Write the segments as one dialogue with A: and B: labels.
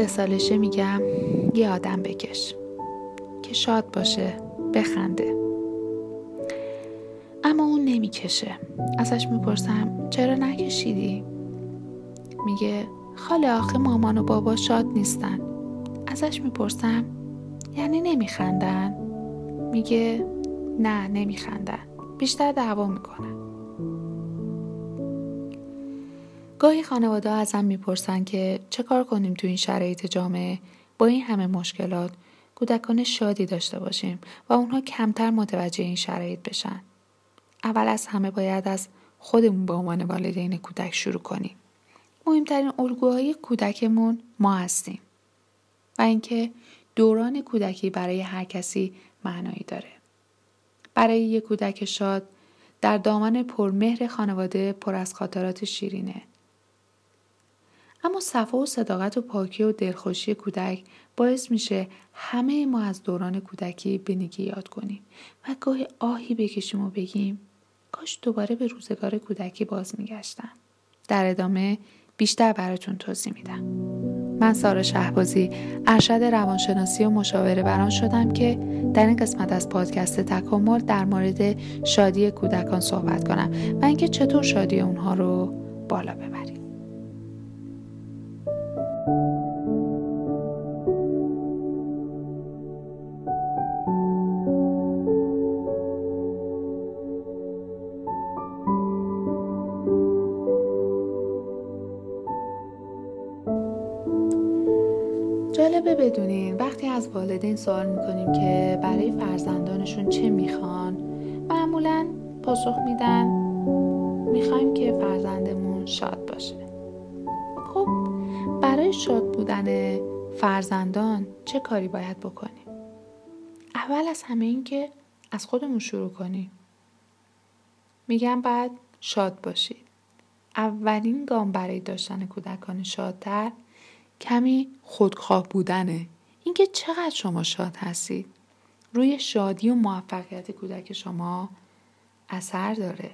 A: سه سالشه میگم یه آدم بکش که شاد باشه بخنده. اما اون نمی‌کشه. ازش می‌پرسم چرا نکشیدی؟ میگه خاله آخه مامان و بابا شاد نیستن. ازش می‌پرسم یعنی نمیخندن؟ میگه نه نمیخندن. بیشتر دعوا می‌کنن. گاهی خانواده ازم می‌پرسن که چه کار کنیم تو این شرایط جامعه با این همه مشکلات کودکان شادی داشته باشیم و اونها کمتر متوجه این شرایط بشن. اول از همه باید از خودمون به عنوان والدین کودک شروع کنیم. مهمترین الگوهای کودکمون ما هستیم. و اینکه دوران کودکی برای هر کسی معنایی داره. برای یک کودک شاد در دامن پرمهر خانواده پر از خاطرات شیرینه. اما صفا و صداقت و پاکی و دلخوشی کودک باعث میشه همه ما از دوران کودکی به یاد کنیم و گاهی آهی بکشیم و بگیم کاش دوباره به روزگار کودکی باز میگشتم. در ادامه بیشتر براتون توضیح میدم. من سارا شهبازی ارشد روانشناسی و مشاوره بران شدم که در این قسمت از پادکست تکامل در مورد شادی کودکان صحبت کنم و اینکه چطور شادی اونها رو بالا ببریم. بدونین وقتی از والدین سوال می‌کنیم که برای فرزندانشون چه می‌خوان معمولا پاسخ میدن می‌خوایم که فرزندمون شاد باشه. خب برای شاد بودن فرزندان چه کاری باید بکنیم؟ اول از همه این که از خودمون شروع کنیم. میگم بعد شاد باشید. اولین گام برای داشتن کودکان شادتر کمی خودخواه بودنه. اینکه چقدر شما شاد هستید. روی شادی و موفقیت کودک شما اثر داره.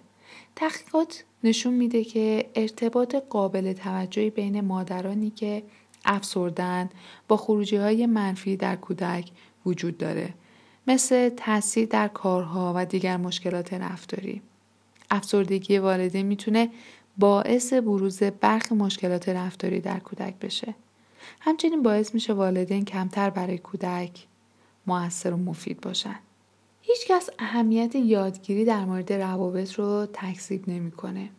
A: تحقیقات نشون میده که ارتباط قابل توجهی بین مادرانی که افسردن با خروجی های منفی در کودک وجود داره. مثل تاثیر در کارها و دیگر مشکلات رفتاری. افسردگی والده می‌تونه باعث بروز برخی مشکلات رفتاری در کودک بشه. همچنین باعث میشه والدین کمتر برای کودک موثر و مفید باشن. هیچکس اهمیت یادگیری در مورد روابط رو تکذیب نمی‌کنه.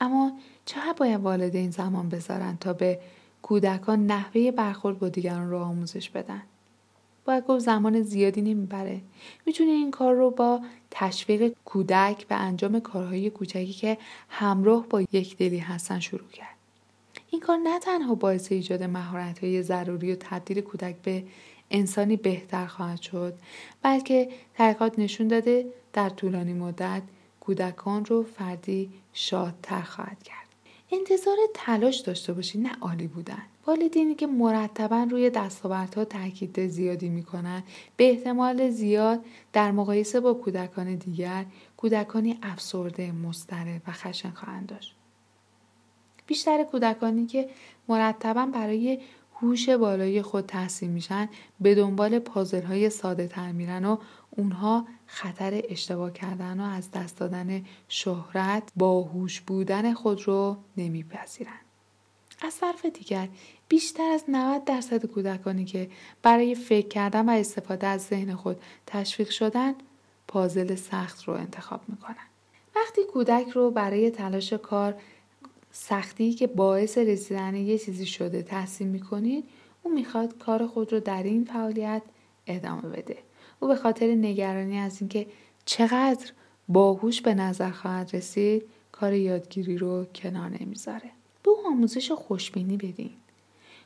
A: اما چقدر باید والدین زمان بذارن تا به کودکان نحوه برخورد با دیگران رو آموزش بدن؟ باید گفت زمان زیادی نمی‌بره. می‌تونه این کار رو با تشویق کودک و انجام کارهای کوچکی که همراه با یک دلی هستن شروع کرد. این کار نه تنها باعث ایجاد های ضروری و تبدیل کودک به انسانی بهتر خواهد شد بلکه تحقیقات نشون داده در طولانی مدت کودکان رو فردی شادتر خواهد کرد. انتظار تلاش داشته باشید نه عالی بودن. والدینی که مرتبا روی دستاوردها تاکید زیادی می‌کنن به احتمال زیاد در مقایسه با کودکان دیگر کودکانی افسرده مضطرب و خشن خواهند داشت. بیشتر کودکانی که مرتبا برای هوش بالای خود تحصیل میشن به دنبال پازل های ساده تر میرن و اونها خطر اشتباه کردن و از دست دادن شهرت با هوش بودن خود رو نمیپذیرن. از طرف دیگر بیشتر از 90 درصد کودکانی که برای فکر کردن و استفاده از ذهن خود تشویق شدن پازل سخت رو انتخاب می‌کنن. وقتی کودک رو برای تلاش کار سختی که باعث رسیدن یه چیزی شده تحسین می‌کنید او می‌خواد کار خود رو در این فعالیت ادامه بده. او به خاطر نگرانی از اینکه چقدر باهوش به نظر خواهد رسید کار یادگیری رو کنار نمی‌ذاره. به او آموزش خوشبینی بدین.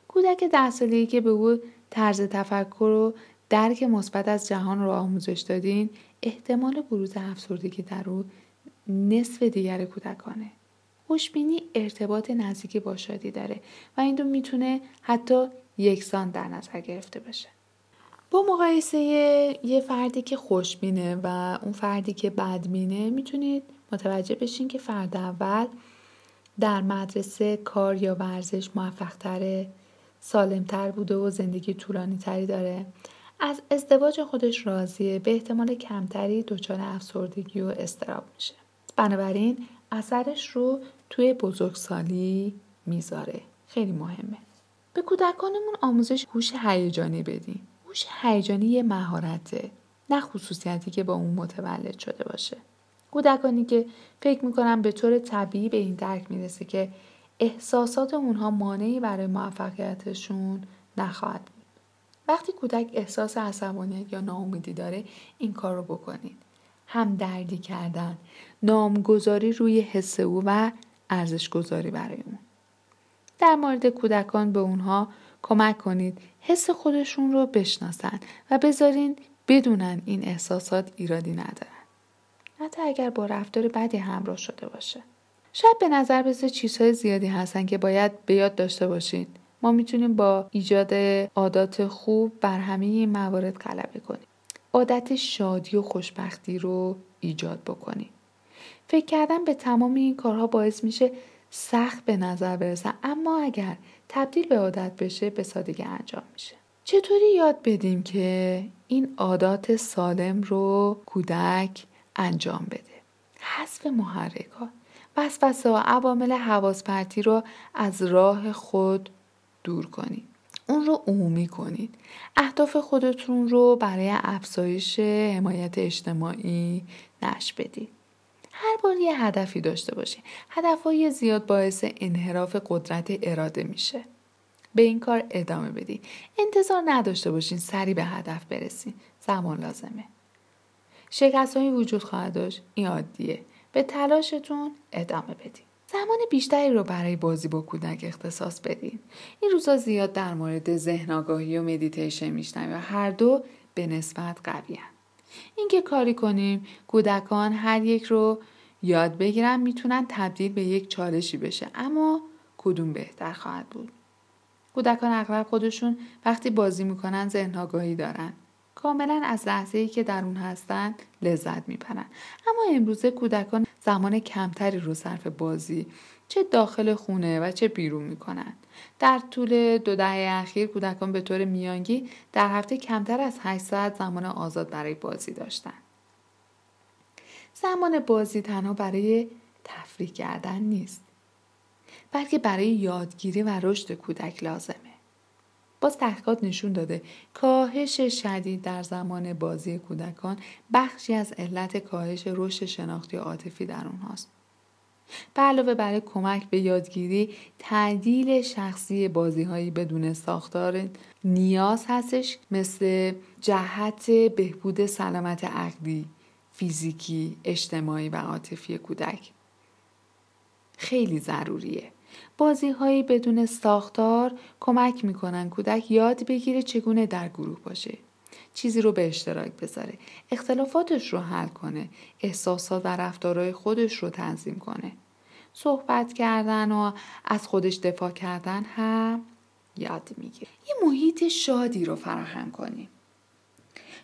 A: کودک ده ساله‌ای که به او طرز تفکر و درک مثبت از جهان رو آموزش دادین احتمال بروز افسردگی در او نصف دیگر کودکانه. خوشبینی ارتباط نزدیکی با شادی داره و این دو می‌تونه حتی یکسان در نظر گرفته بشه. با مقایسه یه فردی که خوشبینه و اون فردی که بدبینه می‌تونید متوجه بشین که فرد اول در مدرسه کار یا ورزش موفق تره سالمتر بوده و زندگی طولانی تری داره. از ازدواج خودش راضیه به احتمال کمتری دچار افسردگی و استراب میشه. بنابراین اثرش رو توی بزرگسالی می‌ذاره. خیلی مهمه. به کودکانمون آموزش هوش هیجانی بدیم. هوش هیجانی یه مهارته نه خصوصیتی که با اون متولد شده باشه. کودکانی که فکر می‌کنن به طور طبیعی به این درک می‌رسه که احساسات اونها مانعی برای موفقیتشون نخواهد بود. وقتی کودک احساس عصبانیت یا ناامیدی داره این کار رو بکنید. هم دردی کردن نامگذاری روی حس او و ارزش گذاری برای اون در مورد کودکان به اونها کمک کنید حس خودشون رو بشناسن و بذارین بدونن این احساسات ایرادی ندارن. حتی اگر با رفتار بدی همراه شده باشه. شاید به نظر برسه چیزهای زیادی هستن که باید به یاد داشته باشین. ما می‌تونیم با ایجاد عادات خوب بر همه این موارد غلبه کنیم. عادت شادی و خوشبختی رو ایجاد بکنیم. فکر کردن به تمام این کارها باعث میشه سخت به نظر برسن اما اگر تبدیل به عادت بشه به سادگی انجام میشه. چطوری یاد بدیم که این عادات سالم رو کودک انجام بده؟ حذف محرکات. وسوسه و عوامل حواس پرتی رو از راه خود دور کنید. اون رو عمومی کنید. اهداف خودتون رو برای افزایش حمایت اجتماعی نش بدید. هر بار یه هدفی داشته باشید هدفهای زیاد باعث انحراف قدرت اراده میشه. به این کار ادامه بدید انتظار نداشته باشین سری به هدف برسین. زمان لازمه. شکست وجود خواهد داشت. این عادیه. به تلاشتون ادامه بدید زمان بیشتری رو برای بازی با کودک اختصاص بدین. این روزا زیاد در مورد ذهن آگاهی و مدیتیشن میشنویم و هر دو به نسبت قوی اینکه کاری کنیم. کودکان هر یک رو یاد بگیرن می‌تونن تبدیل به یک چالشی بشه. اما کدوم بهتر خواهد بود؟ کودکان اغلب خودشون وقتی بازی می‌کنن ذهن آگاهی دارن. کاملا از لحظه ای که در اون هستن لذت می‌برن. اما امروزه کودکان زمان کمتری رو صرف بازی چه داخل خونه و چه بیرون می‌کنن. در طول دو دهه اخیر کودکان به طور میانگی در هفته کمتر از 8 ساعت زمان آزاد برای بازی داشتن. زمان بازی تنها برای تفریح کردن نیست بلکه برای یادگیری و رشد کودک لازمه. باز تحقیقات نشون داده کاهش شدید در زمان بازی کودکان بخشی از علت کاهش رشد شناختی عاطفی در اونهاست. به علاوه برای کمک به یادگیری تعدیل شخصی بازی هایی بدون ساختار نیاز هستش مثل جهت بهبود سلامت عقلی، فیزیکی، اجتماعی و عاطفی کودک. خیلی ضروریه. بازی هایی بدون ساختار کمک می‌کنن کودک یاد بگیره چگونه در گروه باشه. چیزی رو به اشتراک بذاره. اختلافاتش رو حل کنه. احساسات و رفتارهای خودش رو تنظیم کنه. صحبت کردن و از خودش دفاع کردن هم یاد می‌گیره. یه محیط شادی رو فراهم کنیم.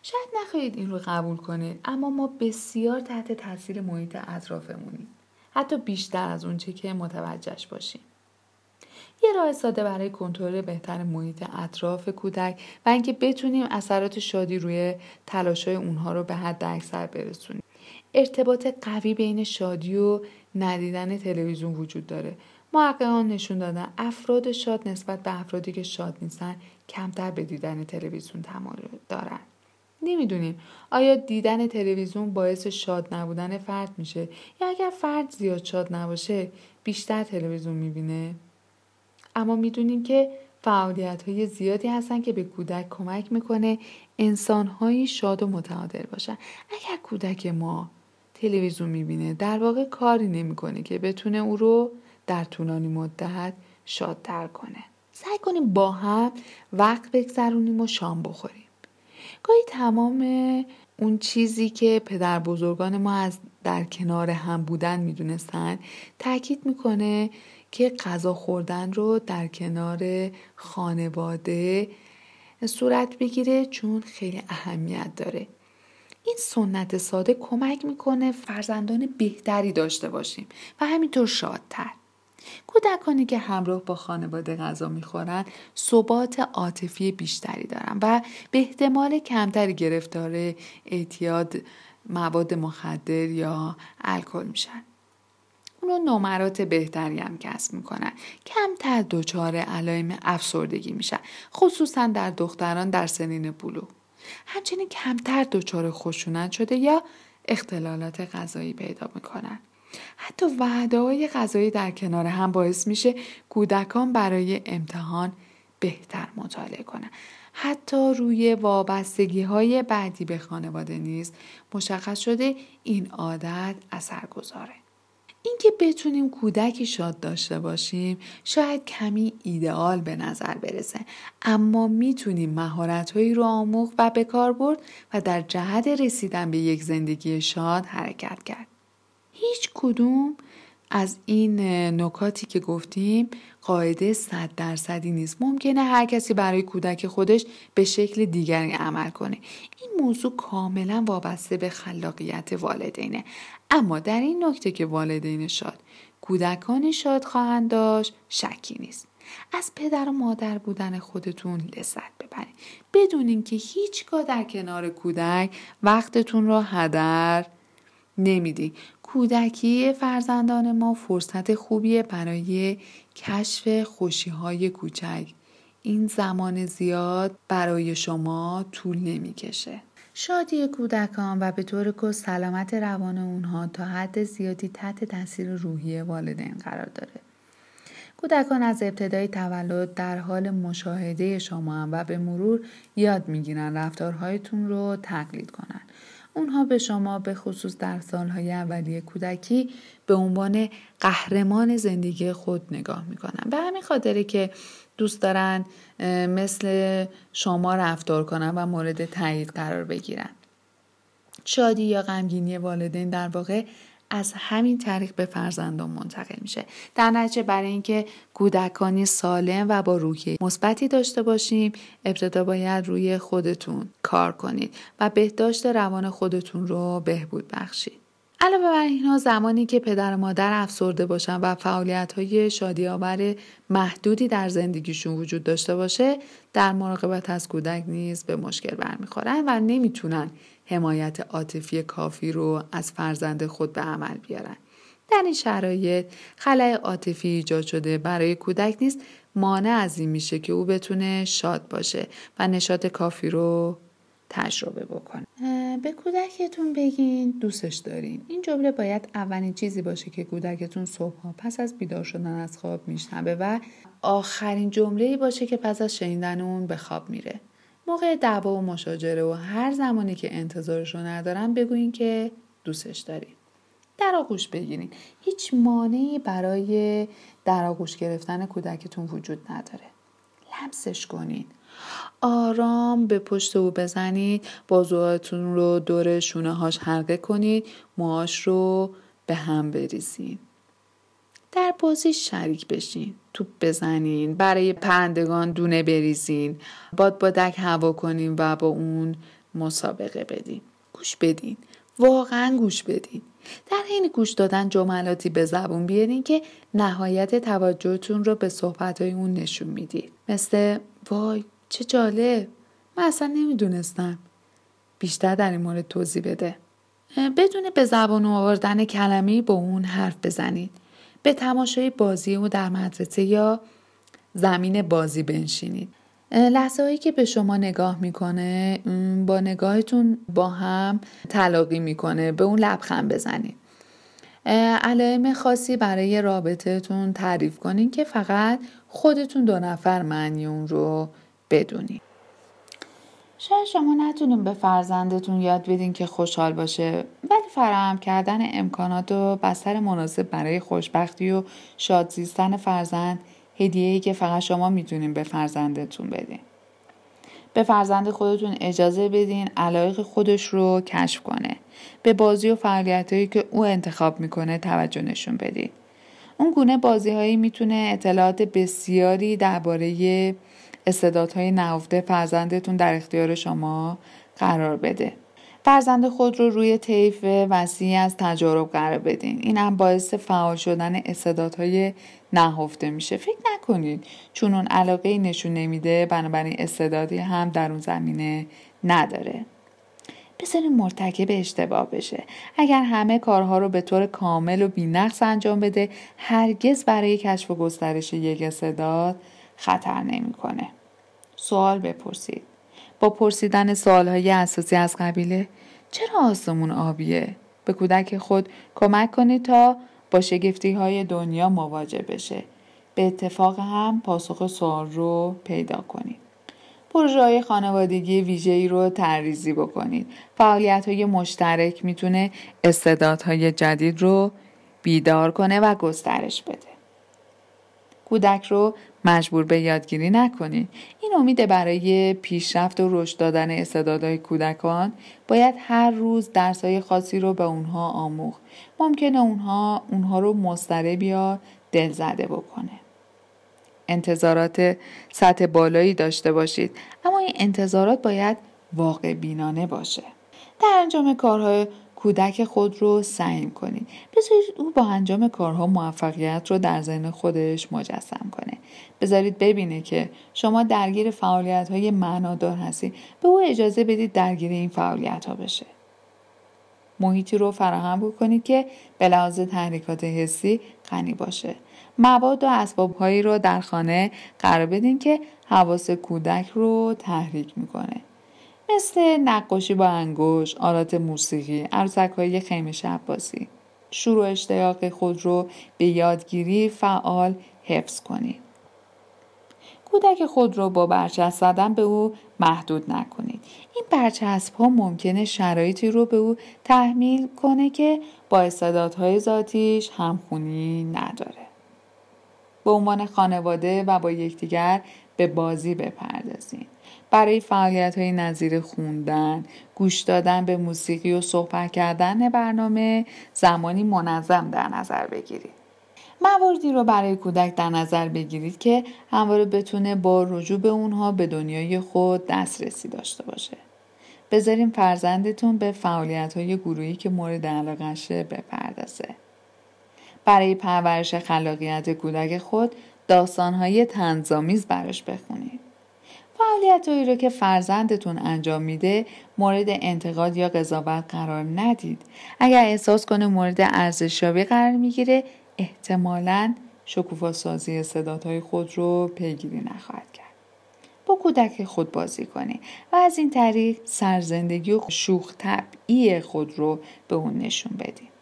A: شاید نخواهید این رو قبول کنید اما ما بسیار تحت تاثیر محیط اطرافمونیم. حتی بیشتر از اونچه که متوجهش باشیم. یه راه ساده برای کنترل بهتر محیط اطراف کودک و اینکه بتونیم اثرات شادی روی تلاشای اونها رو به حد اکثر برسونیم. ارتباط قوی بین شادی و ندیدن تلویزیون وجود داره. محققان نشون دادن افراد شاد نسبت به افرادی که شاد نیستن کمتر به دیدن تلویزیون تمایل دارن. نمی‌دونیم آیا دیدن تلویزیون باعث شاد نبودن فرد میشه یا اگر فرد زیاد شاد نباشه بیشتر تلویزیون می‌بینه؟ اما می‌دونیم که فعالیت های زیادی هستن که به کودک کمک می‌کنه انسان های شاد و متعادل باشن. اگر کودک ما تلویزیون می‌بینه در واقع کاری نمی‌کنه که بتونه او رو در طولانی مدت شادتر کنه. سعی کنیم با هم وقت بگذرونیم و شام بخوریم. گاهی تمام اون چیزی که پدر بزرگان ما از در کنار هم بودن می‌دونستن تاکید می‌کنه که غذا خوردن رو در کنار خانواده صورت بگیره چون خیلی اهمیت داره. این سنت ساده کمک می‌کنه فرزندان بهتری داشته باشیم و همینطور شادتر. کودکانی که همراه با خانواده غذا می‌خورن ثبات عاطفی بیشتری دارن و به احتمال کمتری گرفتار اعتیاد مواد مخدر یا الکل میشن. اونو نمرات بهتری هم کسب می‌کنن. کمتر دچار علائم افسردگی میشن خصوصا در دختران در سنین بلوغ همچنین کمتر دچار خشونت شده یا اختلالات غذایی پیدا می‌کنن. حتی وعده های غذایی در کنار هم باعث میشه کودکان برای امتحان بهتر مطالعه کنن. حتی روی وابستگی های بعدی به خانواده نیز مشخص شده این عادت اثر گذاره. اینکه بتونیم کودکی شاد داشته باشیم شاید کمی ایدئال به نظر برسه. اما می‌تونیم مهارتهایی رو آموخت و به کار برد و در جهت رسیدن به یک زندگی شاد حرکت کرد. هیچ کدوم از این نکاتی که گفتیم قاعده صد درصدی نیست. ممکنه هر کسی برای کودک خودش به شکل دیگری عمل کنه. این موضوع کاملا وابسته به خلاقیت والدینه. اما در این نکته که والدین شاد کودکانی شاد خواهند داشت شکی نیست. از پدر و مادر بودن خودتون لذت ببرید. بدون اینکه هیچگاه در کنار کودک وقتتون رو هدر نمیدی کودکی فرزندان ما فرصت خوبیه برای کشف خوشی های کوچک. این زمان زیاد برای شما طول نمی‌کشه. شادی کودکان و به طور کل سلامت روان اونها تا حد زیادی تحت تاثیر روحی والدین قرار داره. کودکان از ابتدای تولد در حال مشاهده شما هم و به مرور یاد می‌گیرن رفتارهایتون رو تقلید کنن. اونها به شما به خصوص در سالهای اولیه کودکی به عنوان قهرمان زندگی خود نگاه می‌کنن. به همین خاطره که دوست دارن مثل شما رفتار کنن و مورد تایید قرار بگیرن. شادی یا غمگینی والدین در واقع از همین طریق به فرزندان منتقل میشه. در نتیجه برای اینکه کودکانی سالم و با روحیه مثبتی داشته باشیم ابتدا باید روی خودتون کار کنید و بهداشت روان خودتون رو بهبود بخشید. علاوه بر اینها زمانی که پدر و مادر افسرده باشن و فعالیت های شادی آور محدودی در زندگیشون وجود داشته باشه در مراقبت از کودک نیز به مشکل برمیخورن و نمی‌تونن حمایت عاطفی کافی رو از فرزند خود به عمل بیارن. در این شرایط خلای عاطفی ایجاد شده برای کودک نیست مانع از این میشه که او بتونه شاد باشه و نشاط کافی رو تجربه بکنه به کودکتون بگین دوستش دارین. این جمله باید اولین چیزی باشه که کودکتون صبح پس از بیدار شدن از خواب میشنبه و آخرین جمله باشه که پس از شنیدن اون به خواب میره. موقع دعوا و مشاجره و هر زمانی که انتظارش رو ندارن بگوین که دوستش دارین. در آغوش بگیرین. هیچ مانعی برای در آغوش گرفتن کودکتون وجود نداره. لمسش کنین آرام به پشت او بزنید بازوهاتون رو دور شونه هاش حلقه کنید موهاش رو به هم بریزین در بازی شریک بشین توپ بزنین برای پرندگان دونه بریزین باد بادک هوا کنین و با اون مسابقه بدین. گوش بدین واقعا گوش بدین. در حین گوش دادن جملاتی به زبون بیارین که نهایت توجهتون رو به صحبتهای اون نشون می‌دید مثل وای چه جالب. من اصلا نمی‌دونستم. بیشتر در این مورد توضیح بده. بدون به زبان آوردن کلمه با اون حرف بزنید. به تماشای بازی او در مدرسه یا زمین بازی بنشینید. لحظه هایی که به شما نگاه می‌کنه با نگاهتون با هم تلاقی می‌کنه. به اون لبخند بزنید. علائم خاصی برای رابطهتون تعریف کنین که فقط خودتون دو نفر معنی اون رو بدونید شاید شما نتونیم به فرزندتون یاد بدین که خوشحال باشه ولی فراهم کردن امکانات و بستر مناسب برای خوشبختی و شاد زیستن فرزند هدیه‌ای که فقط شما می‌تونین به فرزندتون بدین. به فرزند خودتون اجازه بدین علایق خودش رو کشف کنه. به بازی و فعالیتهایی که او انتخاب می‌کنه توجه نشون بدین. اون گونه بازی هایی می‌تونه اطلاعات بسیاری درباره استعدادهای نهفته فرزندتون در اختیار شما قرار بده. فرزند خود رو روی طیف وسیعی از تجارب قرار بدین. این هم باعث فعال شدن استعدادهای نهفته میشه. فکر نکنید چون اون علاقه نشون نمیده بنابراین استعدادی هم در اون زمینه نداره. بذارین مرتکب اشتباه بشه. اگر همه کارها رو به طور کامل و بینقص انجام بده هرگز برای کشف و گسترش یک استعداد خطر نمی‌کنه. سوال بپرسید. با پرسیدن سوالهای اساسی از قبیله چرا آسمون آبیه؟ به کودک خود کمک کنید تا با شگفتی های دنیا مواجه بشه به اتفاق هم پاسخ سوال رو پیدا کنید پروژه خانوادگی ویژه‌ای رو تریزی بکنید. فعالیت های مشترک می‌تونه استعدادهای جدید رو بیدار کنه و گسترش بده. کودک رو مجبور به یادگیری نکنید. این امید برای پیشرفت و رشد دادن استعدادهای کودکان باید هر روز درسای خاصی رو به اونها آموخت. ممکنه اونها اونها رو مضطرب یا دلزده بکنه. انتظارات سطح بالایی داشته باشید اما این انتظارات باید واقع بینانه باشه در انجام کارهای کودک خود رو سعیم کنید بذارید او با انجام کارها موفقیت رو در ذهن خودش مجسم کنه. بذارید ببینه که شما درگیر فعالیت های معنادار هستید. به او اجازه بدید درگیر این فعالیت ها بشه. محیطی رو فراهم بکنید که به لحاظ تحریکات حسی غنی باشه. مواد و اسباب هایی رو در خانه قرار بدین که حواس کودک رو تحریک می‌کنه. مثل نقاشی با انگوش، آلات موسیقی، عروسک های خیمه شب بازی. شروع اشتیاق خود رو به یادگیری فعال حفظ کنید. کودک خود رو با برچسب زدن به او محدود نکنید. این برچسب ها ممکنه شرایطی رو به او تحمیل کنه که با استعدادهای ذاتیش همخونی نداره. به عنوان خانواده و با یکدیگر به بازی بپردازید. برای فعالیت های نظیر خوندن، گوش دادن به موسیقی و صحبت کردن برنامه زمانی منظم در نظر بگیرید. مواردی رو برای کودک در نظر بگیرید که همواره بتونه با رجوع به اونها به دنیای خود دسترسی داشته باشه. بذاریم فرزندتون به فعالیت های گروهی که مورد علاقشه بپردازه. برای پرورش خلاقیت کودک خود داستانهای تنظامیز براش بخونید. فعالیت هایی رو که فرزندتون انجام میده مورد انتقاد یا قضاوت قرار ندید. اگر احساس کنه مورد ارزشیابی قرار می‌گیره احتمالا شکوفا سازی استعدادهای خود رو پیگیری نخواهد کرد. با کودک خود بازی کنید و از این طریق سرزندگی و شوخ طبعی خود رو به اون نشون بدید.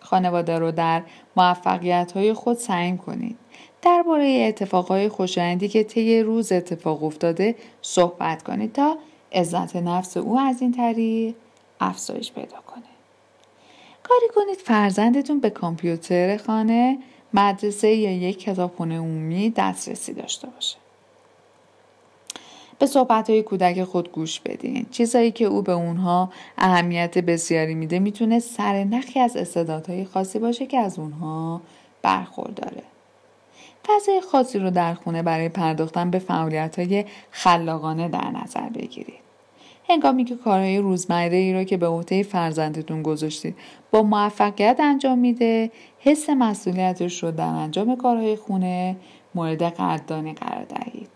A: خانواده رو در موفقیت های خود سعیم کنید. درباره اتفاقهای خوشایندی که طی روز اتفاق افتاده صحبت کنید تا عزت نفس او از این طریق افزایش پیدا کنه. کاری کنید فرزندتون به کامپیوتر خانه، مدرسه یا یک کتابخونه عمومی دسترسی داشته باشه. به صحبت های کودک خود گوش بدین. چیزایی که او به اونها اهمیت بسیاری میده می‌تونه سرنخی از استعدادهای خاصی باشه که از اونها برخورداره. فضای خاصی رو در خونه برای پرداختن به فعالیت های خلاقانه در نظر بگیرید. هنگامی که کارهای روزمره ای رو که به عهده فرزندتون گذاشتید با موفقیت انجام میده حس مسئولیتش رو در انجام کارهای خونه مورد قدردانی قرار دهید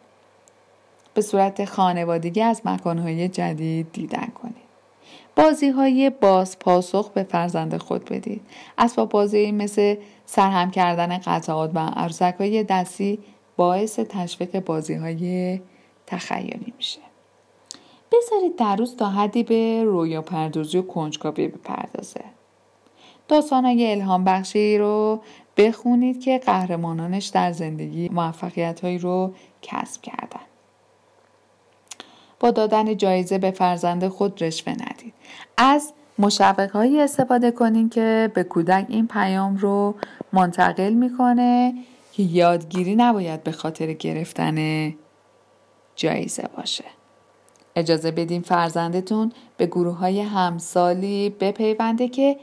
A: به صورت خانوادگی از مکانهای جدید دیدن کنید بازی های باز پاسخ به فرزند خود بدید. اسباب بازی مثل سرهم کردن قطعات و عروسک های دستی باعث تشویق بازی های تخیلی میشه. بذارید در روز تا حدی به رویا پردازی و کنجکاوی بپردازه. های الهام بخشی رو بخونید که قهرمانانش در زندگی موفقیت هایی رو کسب کردن. دادن جایزه به فرزند خود رشوه ندید. از مشوق هایی استفاده کنید که به کودک این پیام رو منتقل می‌کنه که یادگیری نباید به خاطر گرفتن جایزه باشه. اجازه بدین فرزندتون به گروه های همسالی بپیونده که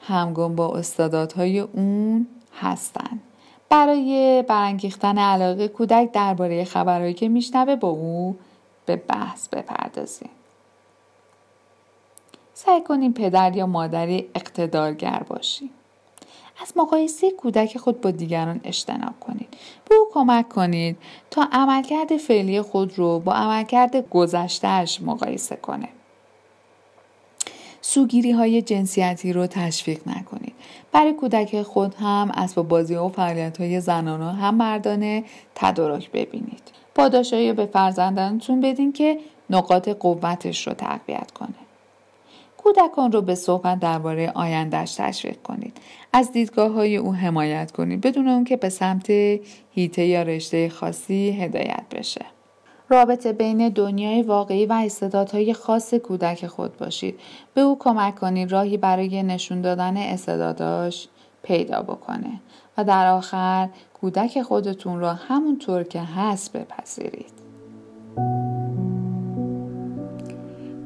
A: همگام با استعدادهای اون هستن. برای برانگیختن علاقه کودک درباره خبرهایی که میشنوه با او به بحث بپردازیم سعی کنیم پدر یا مادری اقتدارگر باشیم از مقایسه کودک خود با دیگران اجتناب کنید. به او کمک کنید تا عملکرد فعلی خود رو با عملکرد گذشتهش مقایسه کنه. سوگیری های جنسیتی رو تشویق نکنید. برای کودک خود هم اسباب بازی و فعالیت های زنانه هم مردانه تدارک ببینید. پاداشایی به فرزندانتون بدین که نقاط قوتش رو تقویت کنه. کودکان رو به صحبت درباره آیندهش تشویق کنید. از دیدگاه های او حمایت کنید بدون اون که به سمت هیته یا رشته خاصی هدایت بشه. رابطه بین دنیای واقعی و استعدادهای خاص کودک خود باشید. به او کمک کنید راهی برای نشون دادن استعداداش پیدا بکنه و در آخر کودک خودتون را همونطور که هست بپذیرید.